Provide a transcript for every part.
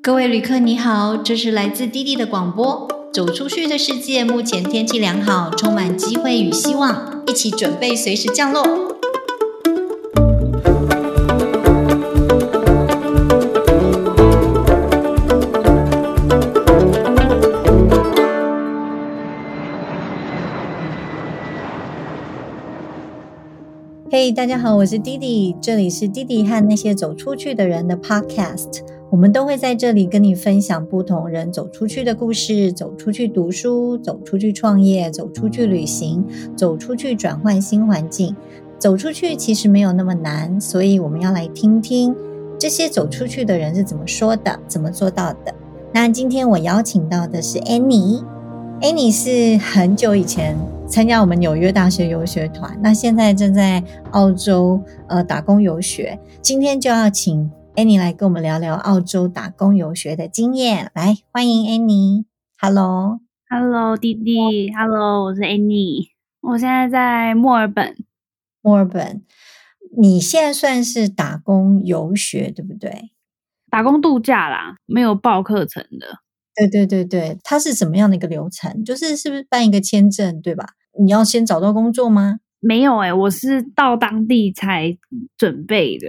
各位旅客，你好，这是来自滴滴的广播。走出去的世界，目前天气良好，充满机会与希望，一起准备随时降落。嘿，大家好，我是弟弟，这里是弟弟和那些走出去的人的 Podcast。我们都会在这里跟你分享不同人走出去的故事，走出去读书，走出去创业，走出去旅行，走出去转换新环境。走出去其实没有那么难，所以我们要来听听这些走出去的人是怎么说的，怎么做到的。那今天我邀请到的是 Annie，Annie 是很久以前。参加我们纽约大学游学团，那现在正在澳洲呃打工游学。今天就要请 Annie 来跟我们聊聊澳洲打工游学的经验。来，欢迎 Annie，Hello，Hello，弟弟，Hello，我是 Annie，我现在在墨尔本。墨尔本，你现在算是打工游学对不对？打工度假啦，没有报课程的。对对对对，它是怎么样的一个流程？就是是不是办一个签证，对吧？你要先找到工作吗？没有哎，我是到当地才准备的。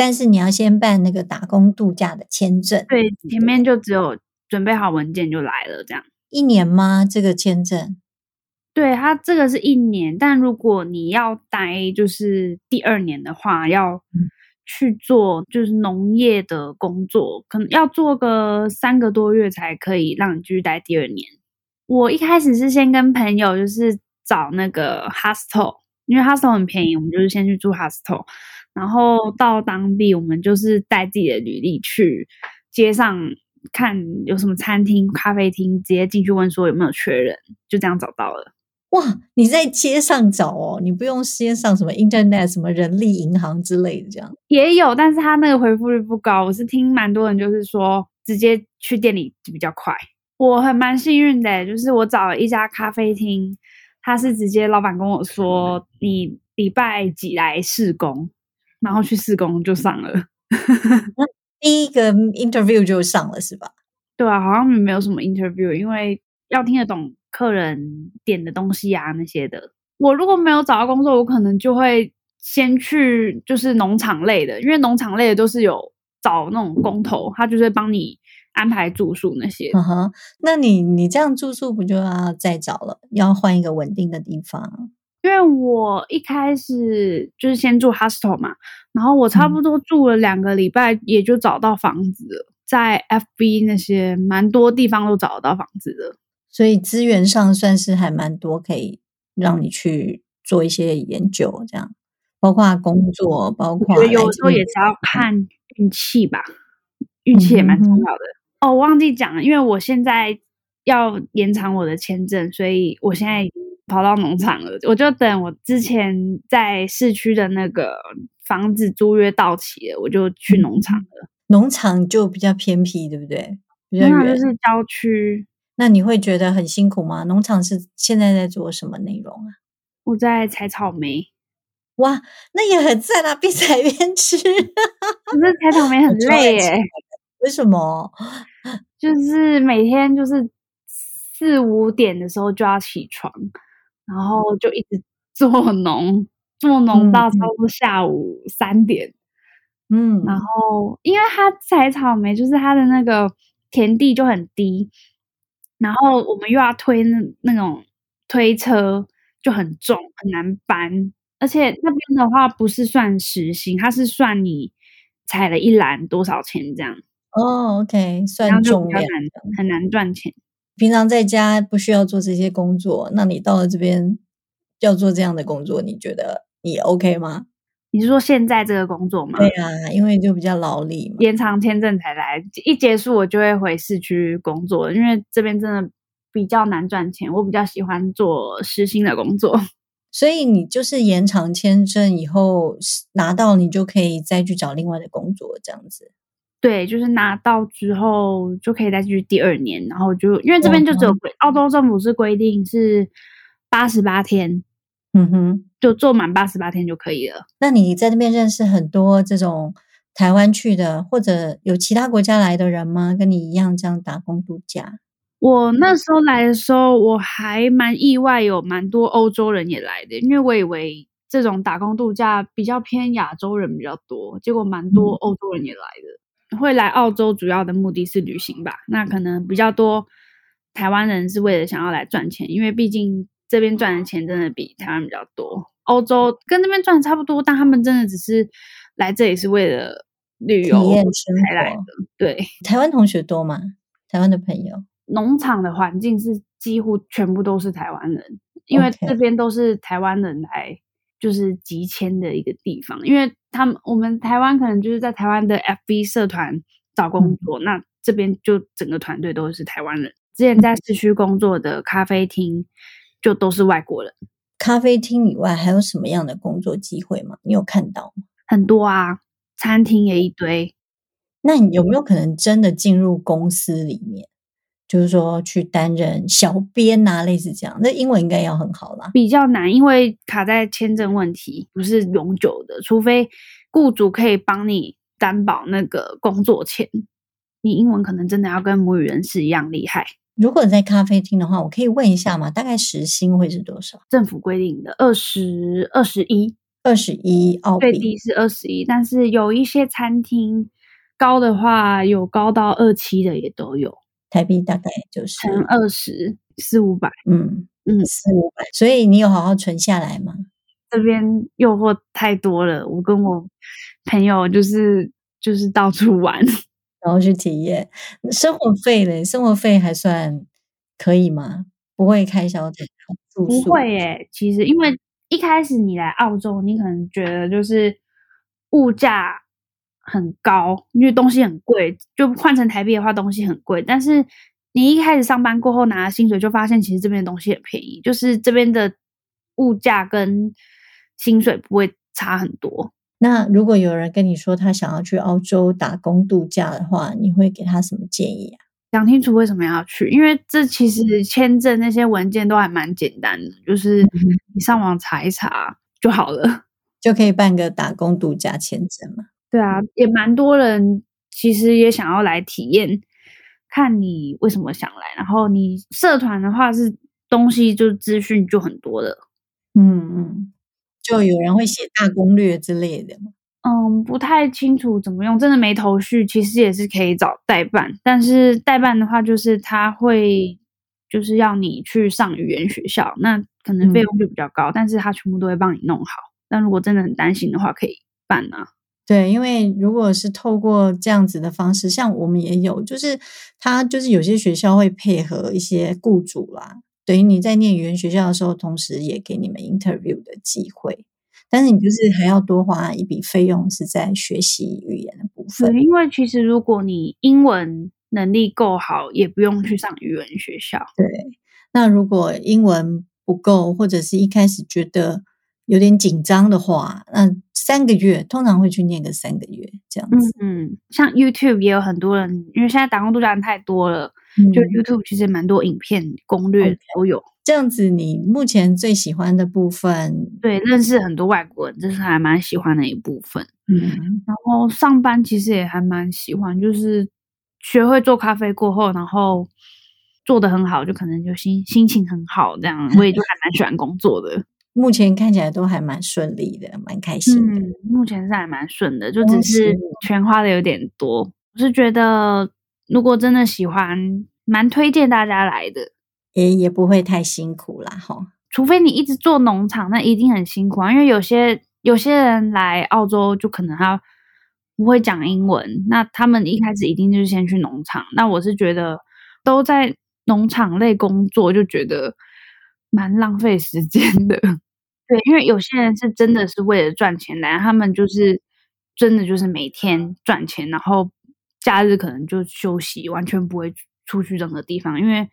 但是你要先办那个打工度假的签证。对，前面就只有准备好文件就来了，这样。一年吗？这个签证？对，它这个是一年，但如果你要待就是第二年的话，要去做就是农业的工作，可能要做个三个多月才可以让你继续待第二年。我一开始是先跟朋友就是。找那个 hostel，因为 hostel 很便宜，我们就是先去住 hostel，然后到当地，我们就是带自己的履历去街上看有什么餐厅、咖啡厅，直接进去问说有没有缺人，就这样找到了。哇，你在街上找哦，你不用先上什么 internet、什么人力银行之类的，这样也有，但是他那个回复率不高。我是听蛮多人就是说，直接去店里就比较快。我很蛮幸运的，就是我找了一家咖啡厅。他是直接老板跟我说：“你礼拜几来试工，然后去试工就上了。第一个 interview 就上了是吧？对啊，好像没有什么 interview，因为要听得懂客人点的东西啊那些的。我如果没有找到工作，我可能就会先去就是农场类的，因为农场类的都是有找那种工头，他就是帮你。”安排住宿那些，嗯哼，那你你这样住宿不就要再找了？要换一个稳定的地方？因为我一开始就是先住 hostel 嘛，然后我差不多住了两个礼拜，也就找到房子了。在 FB 那些蛮多地方都找得到房子的，所以资源上算是还蛮多，可以让你去做一些研究，这样包括工作，包括有时候也是要看运气吧，运气也蛮重要的。哦，我忘记讲了，因为我现在要延长我的签证，所以我现在已经跑到农场了。我就等我之前在市区的那个房子租约到期了，我就去农场了。农场就比较偏僻，对不对？比较远，就是郊区。那你会觉得很辛苦吗？农场是现在在做什么内容啊？我在采草莓。哇，那也很赞啊，边采边吃。可是采草莓很 累耶。为什么？就是每天就是四五点的时候就要起床，然后就一直 做农，做农到差不多下午三点。嗯，然后因为他采草莓，就是他的那个田地就很低，然后我们又要推那那种推车，就很重，很难搬。而且那边的话不是算时薪，它是算你采了一篮多少钱这样。哦，OK，算重量很难赚钱。平常在家不需要做这些工作，那你到了这边要做这样的工作，你觉得你 OK 吗？你是说现在这个工作吗？对啊，因为就比较劳力嘛。延长签证才来，一结束我就会回市区工作，因为这边真的比较难赚钱。我比较喜欢做实薪的工作，所以你就是延长签证以后拿到，你就可以再去找另外的工作，这样子。对，就是拿到之后就可以再继续第二年，然后就因为这边就只有澳洲政府是规定是八十八天，嗯哼，就做满八十八天就可以了。那你在那边认识很多这种台湾去的，或者有其他国家来的人吗？跟你一样这样打工度假？我那时候来的时候，我还蛮意外，有蛮多欧洲人也来的，因为我以为这种打工度假比较偏亚洲人比较多，结果蛮多欧洲人也来的。会来澳洲主要的目的是旅行吧？那可能比较多台湾人是为了想要来赚钱，因为毕竟这边赚的钱真的比台湾比较多。欧洲跟那边赚的差不多，但他们真的只是来这里是为了旅游才来的。对，台湾同学多吗？台湾的朋友？农场的环境是几乎全部都是台湾人，因为这边都是台湾人来就是集签的一个地方。因为他们我们台湾可能就是在台湾的 FB 社团找工作，那这边就整个团队都是台湾人。之前在市区工作的咖啡厅就都是外国人。咖啡厅以外还有什么样的工作机会吗？你有看到吗？很多啊，餐厅也一堆。那你有没有可能真的进入公司里面？就是说去担任小编啊，类似这样，那英文应该要很好啦。比较难，因为卡在签证问题，不是永久的，除非雇主可以帮你担保那个工作签，你英文可能真的要跟母语人士一样厉害。如果你在咖啡厅的话，我可以问一下嘛？大概时薪会是多少？政府规定的二十二十一，二十一澳币，最低是二十一，但是有一些餐厅高的话，有高到二七的也都有。台币大概就是乘二十四五百，嗯嗯，四五百。所以你有好好存下来吗？这边诱惑太多了，我跟我朋友就是就是到处玩，然后去体验。生活费嘞，生活费还算可以吗？不会开销太高？不会耶。其实因为一开始你来澳洲，你可能觉得就是物价。很高，因为东西很贵，就换成台币的话，东西很贵。但是你一开始上班过后拿薪水，就发现其实这边的东西很便宜，就是这边的物价跟薪水不会差很多。那如果有人跟你说他想要去澳洲打工度假的话，你会给他什么建议啊？讲清楚为什么要去，因为这其实签证那些文件都还蛮简单的，就是你上网查一查就好了，就可以办个打工度假签证嘛。对啊，也蛮多人其实也想要来体验，看你为什么想来。然后你社团的话是东西就资讯就很多的，嗯嗯，就有人会写大攻略之类的嗯，不太清楚怎么用，真的没头绪。其实也是可以找代办，但是代办的话就是他会就是要你去上语言学校，那可能费用就比较高，但是他全部都会帮你弄好。但如果真的很担心的话，可以办啊。对，因为如果是透过这样子的方式，像我们也有，就是他就是有些学校会配合一些雇主啦，等于你在念语言学校的时候，同时也给你们 interview 的机会，但是你就是还要多花一笔费用是在学习语言的部分。因为其实如果你英文能力够好，也不用去上语言学校。对，那如果英文不够，或者是一开始觉得。有点紧张的话，那三个月通常会去念个三个月这样子。嗯，像 YouTube 也有很多人，因为现在打工度假人太多了，就 YouTube 其实蛮多影片攻略都有。这样子，你目前最喜欢的部分？对，认识很多外国人，这是还蛮喜欢的一部分。嗯，然后上班其实也还蛮喜欢，就是学会做咖啡过后，然后做的很好，就可能就心心情很好，这样我也就还蛮喜欢工作的。目前看起来都还蛮顺利的，蛮开心的。目前是还蛮顺的，就只是钱花的有点多。我是觉得，如果真的喜欢，蛮推荐大家来的，也也不会太辛苦啦，哈。除非你一直做农场，那一定很辛苦啊。因为有些有些人来澳洲，就可能他不会讲英文，那他们一开始一定就是先去农场。那我是觉得，都在农场类工作，就觉得。蛮浪费时间的，对，因为有些人是真的是为了赚钱来，他们就是真的就是每天赚钱，然后假日可能就休息，完全不会出去任何地方，因为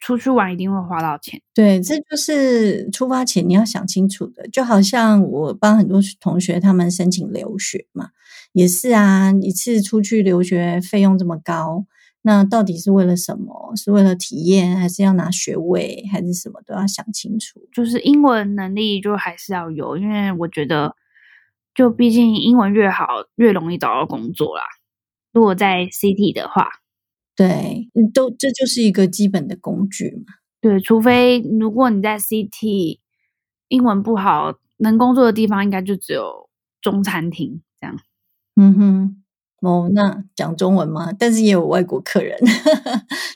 出去玩一定会花到钱。对，这就是出发前你要想清楚的，就好像我帮很多同学他们申请留学嘛，也是啊，一次出去留学费用这么高。那到底是为了什么？是为了体验，还是要拿学位，还是什么都要想清楚。就是英文能力就还是要有，因为我觉得就毕竟英文越好，越容易找到工作啦。如果在 CT 的话，对，都这就是一个基本的工具嘛。对，除非如果你在 CT 英文不好，能工作的地方应该就只有中餐厅这样。嗯哼，哦，那讲中文吗？但是也有外国客人。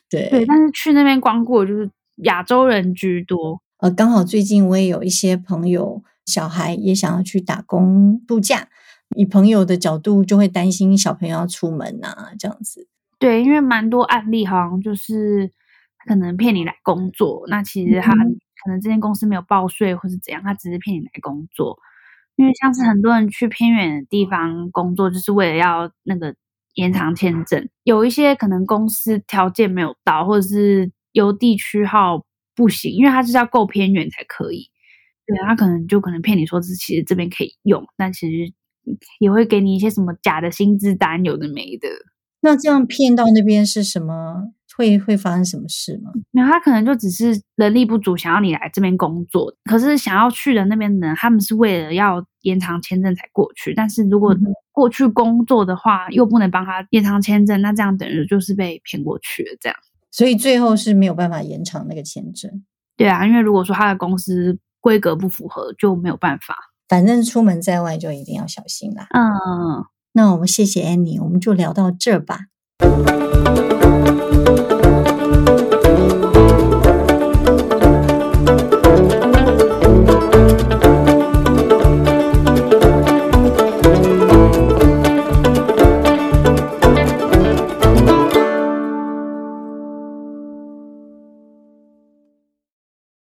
对对，但是去那边光顾就是亚洲人居多。呃，刚好最近我也有一些朋友小孩也想要去打工度假，以朋友的角度就会担心小朋友要出门啊，这样子。对，因为蛮多案例好像就是可能骗你来工作，那其实他可能这间公司没有报税或是怎样，他只是骗你来工作。因为像是很多人去偏远的地方工作，就是为了要那个延长签证。有一些可能公司条件没有到，或者是邮地区号不行，因为它是要够偏远才可以。对他可能就可能骗你说是其实这边可以用，但其实也会给你一些什么假的薪资单，有的没的。那这样骗到那边是什么？会会发生什么事吗？没有，他可能就只是人力不足，想要你来这边工作。可是想要去的那边人，他们是为了要延长签证才过去。但是如果过去工作的话，又不能帮他延长签证，那这样等于就是被骗过去了。这样，所以最后是没有办法延长那个签证。对啊，因为如果说他的公司规格不符合，就没有办法。反正出门在外就一定要小心啦。嗯。那我们谢谢 Annie，我们就聊到这吧。Thank you.